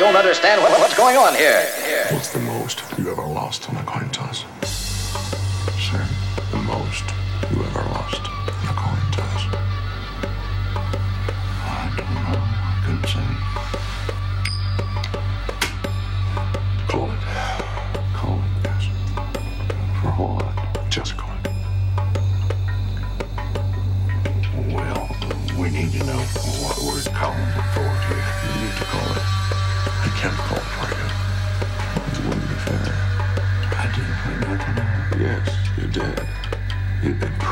don't understand what, what's going on here. What's the most you ever lost on a coin toss?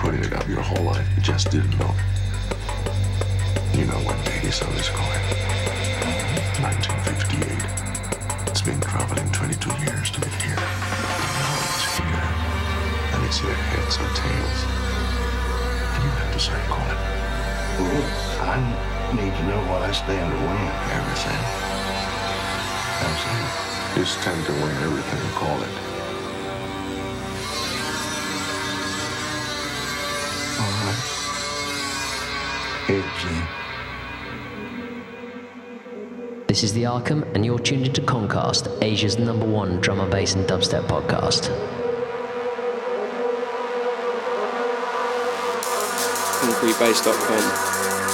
Putting it up your whole life. You just didn't know. You know when Daddy saw this coin? 1958. It's been traveling 22 years to get here. Now it's here. And it's either heads or tails. And you have to say, call it. Well, I need to know what I stand to win. Everything. That? You stand to win everything you call it. This is the Arkham, and you're tuned into Concast, Asia's number one drum and bass and dubstep podcast. concretebase.com.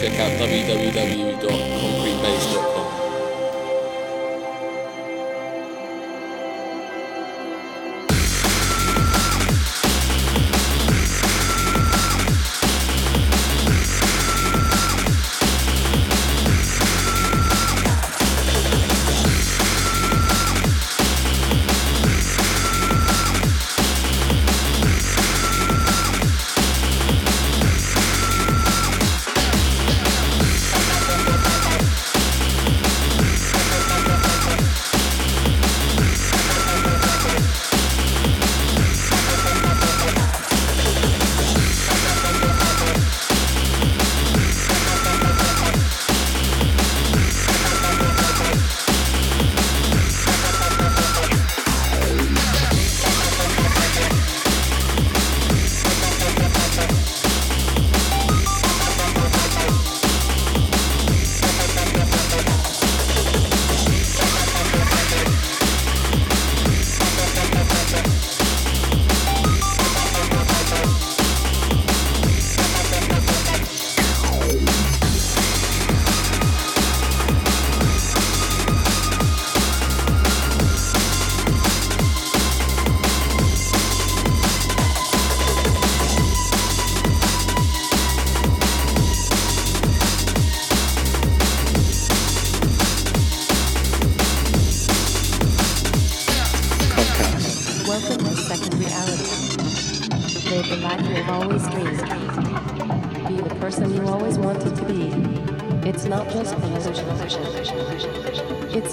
check out www.concretebase.com.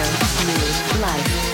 life. life.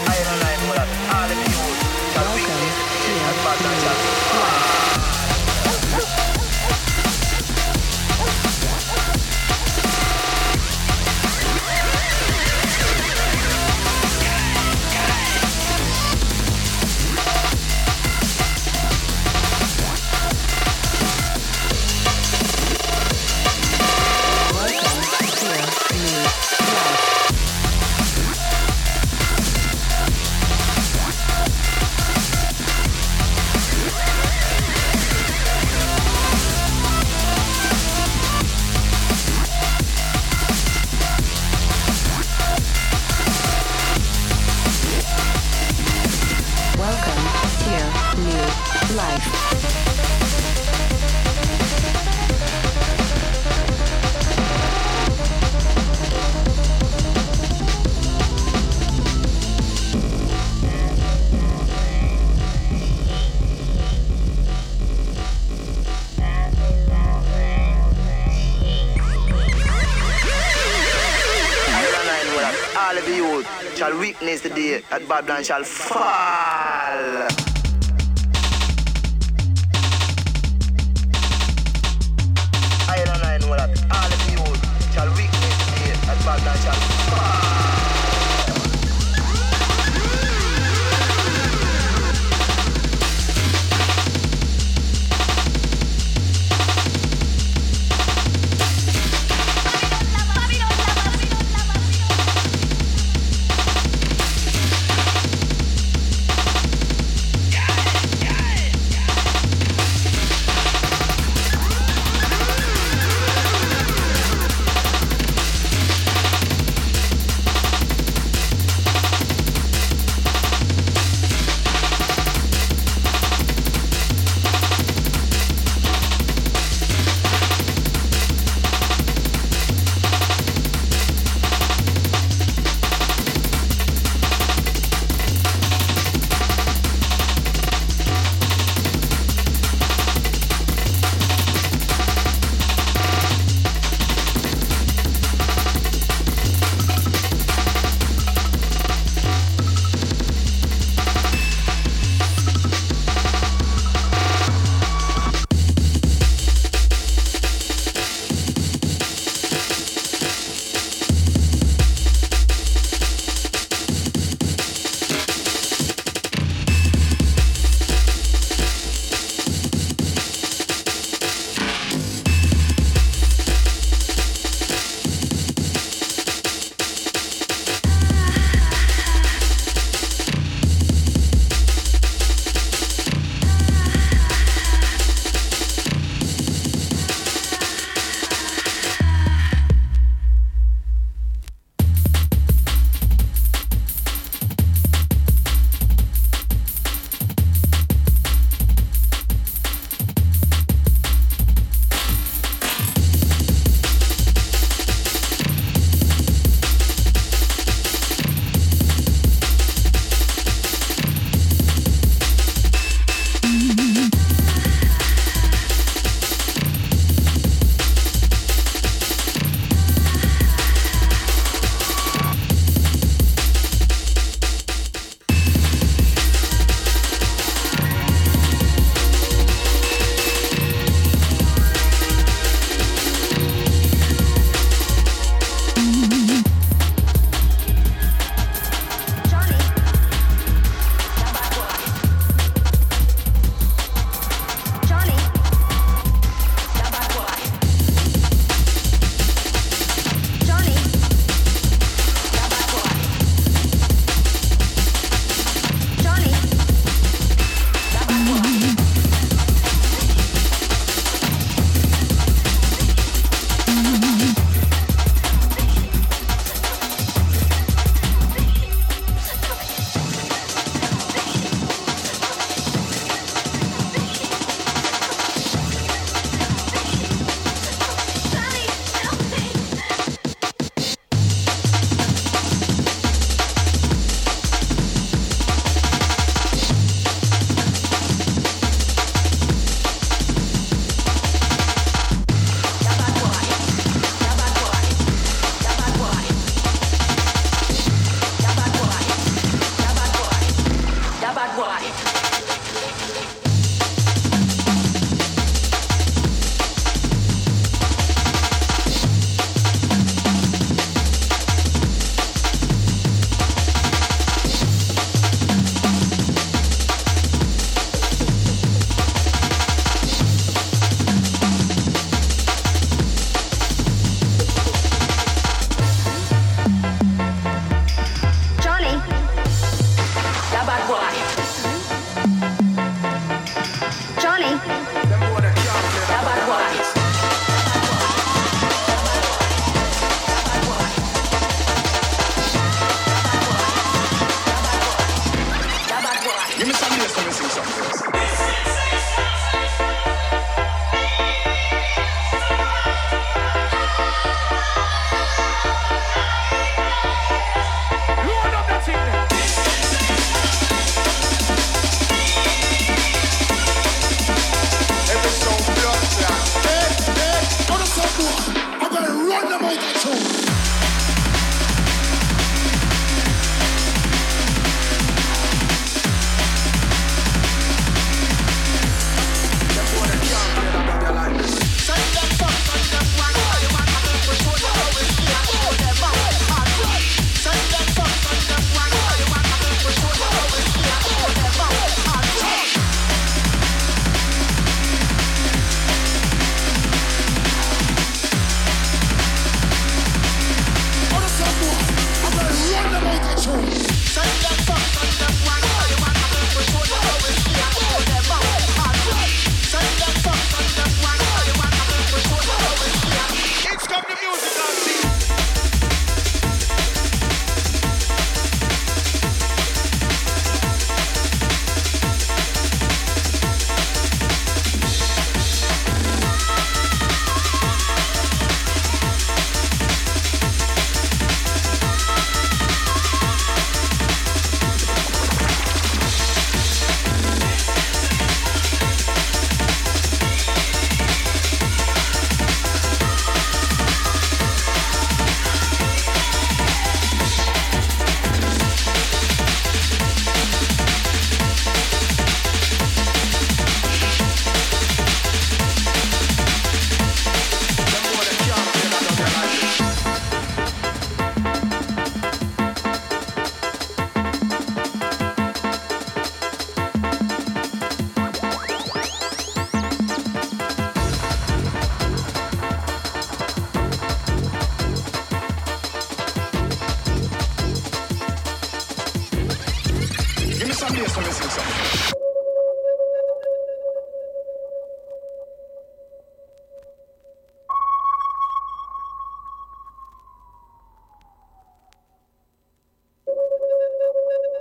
Witness the day that Babylon shall fall.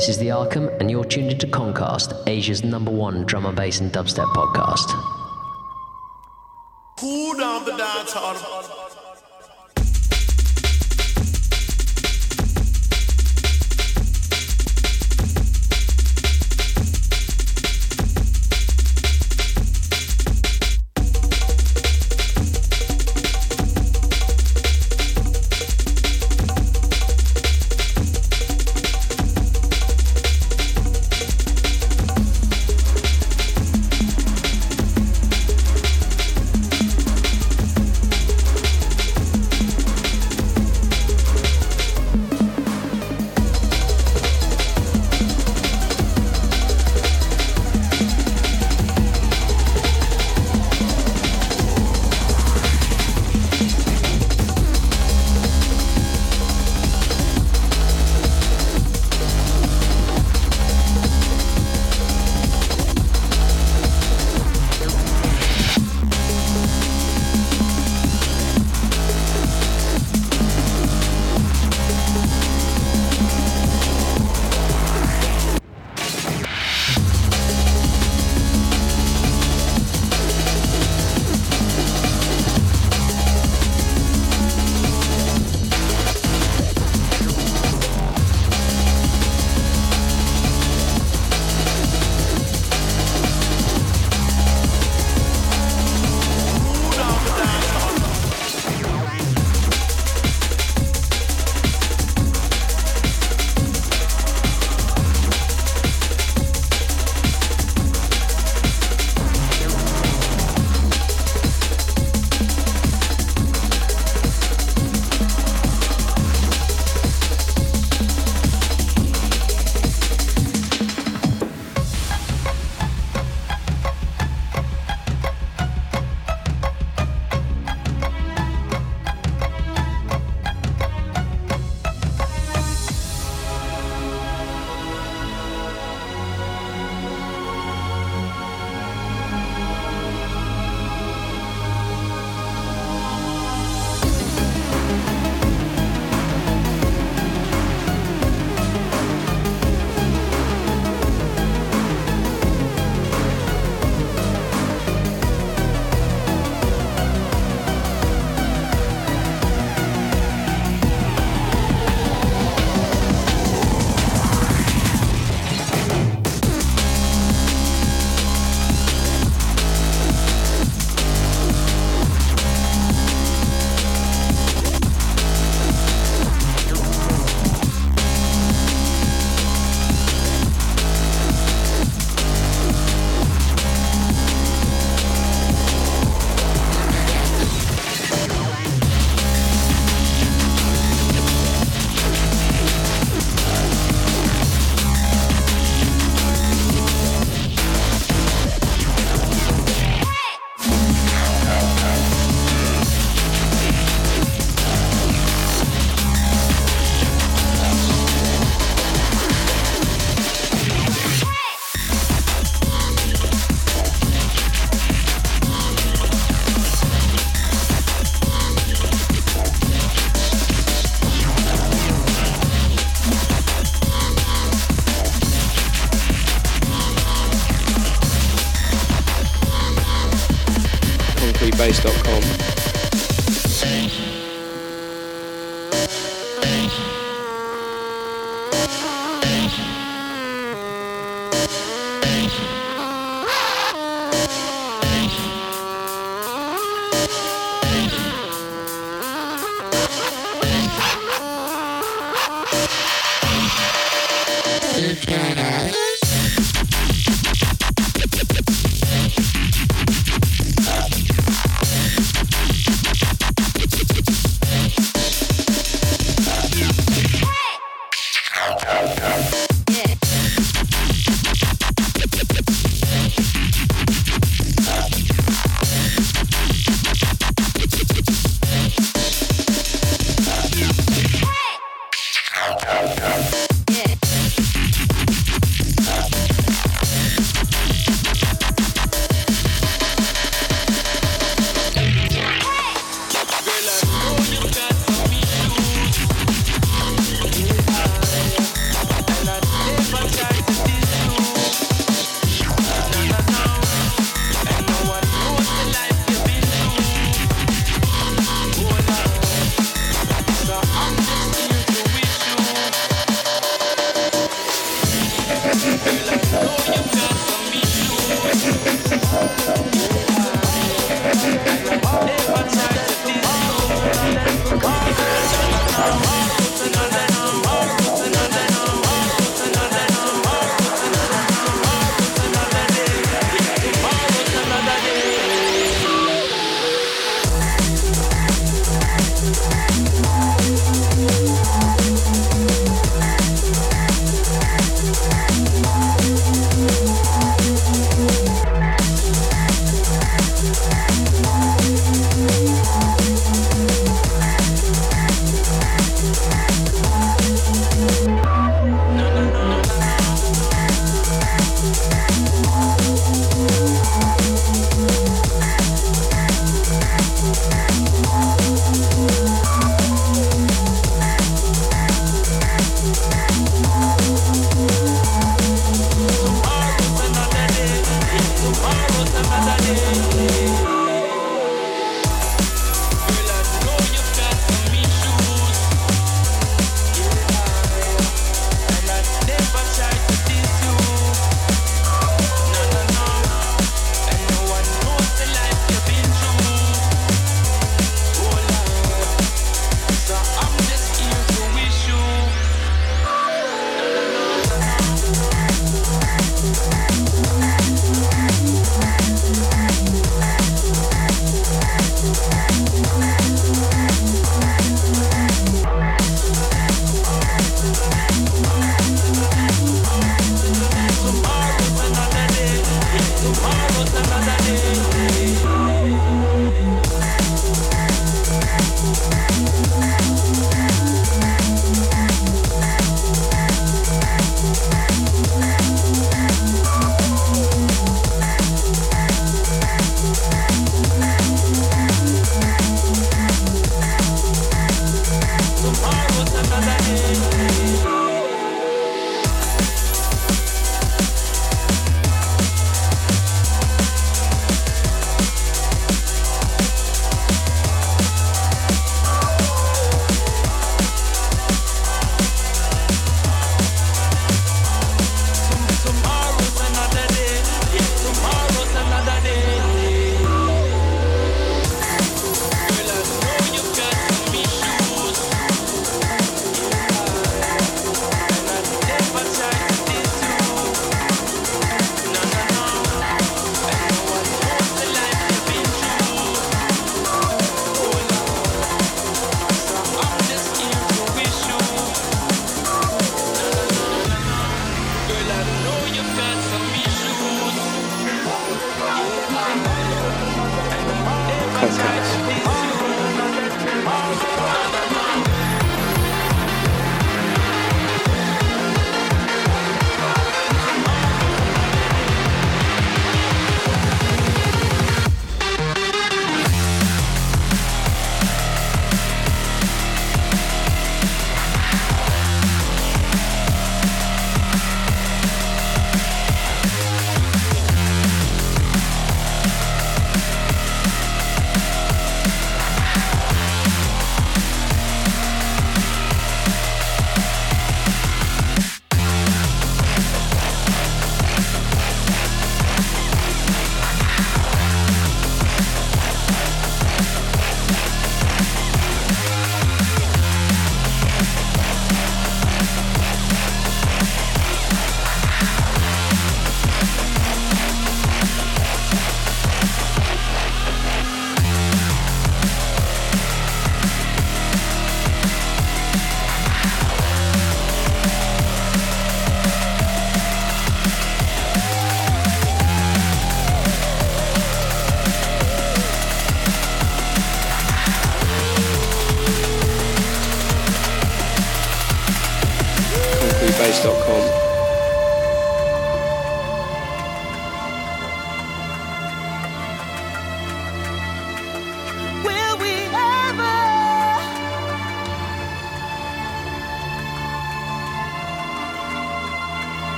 This is the Arkham, and you're tuned into Concast, Asia's number one drum and bass and dubstep podcast. Yeah.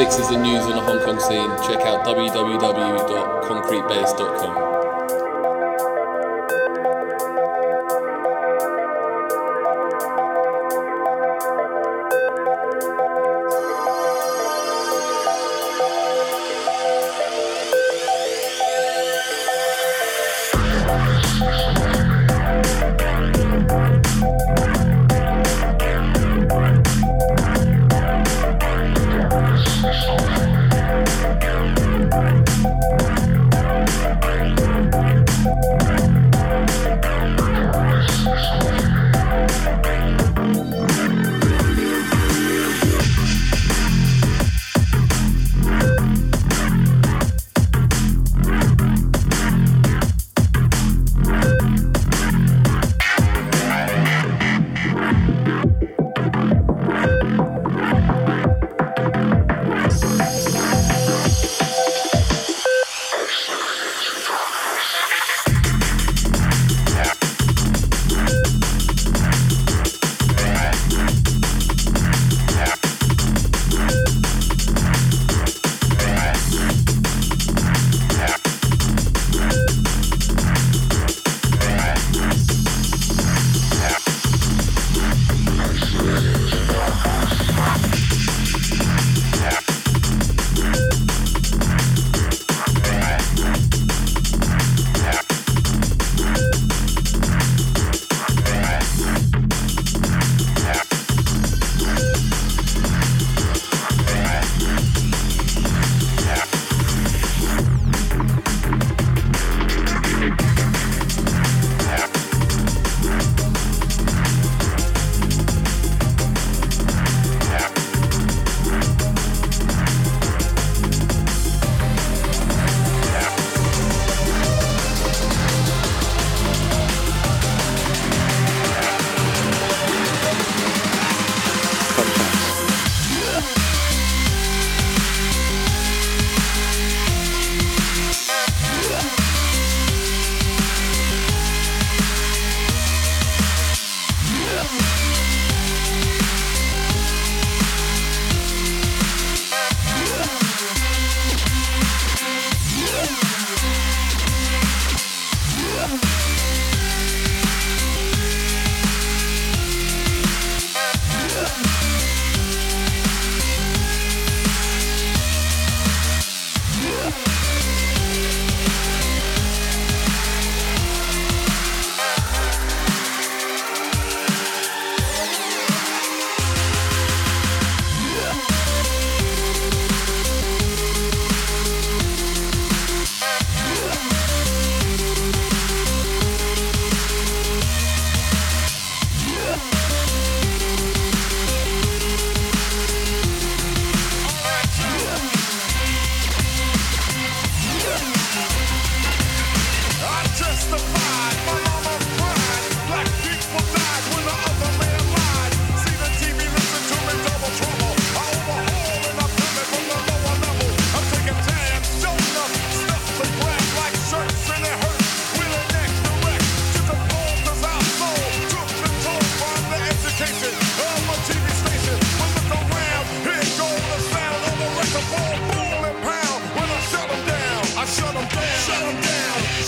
mixes and news on the Hong Kong scene, check out www.concretebase.com.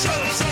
Show, show.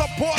Time.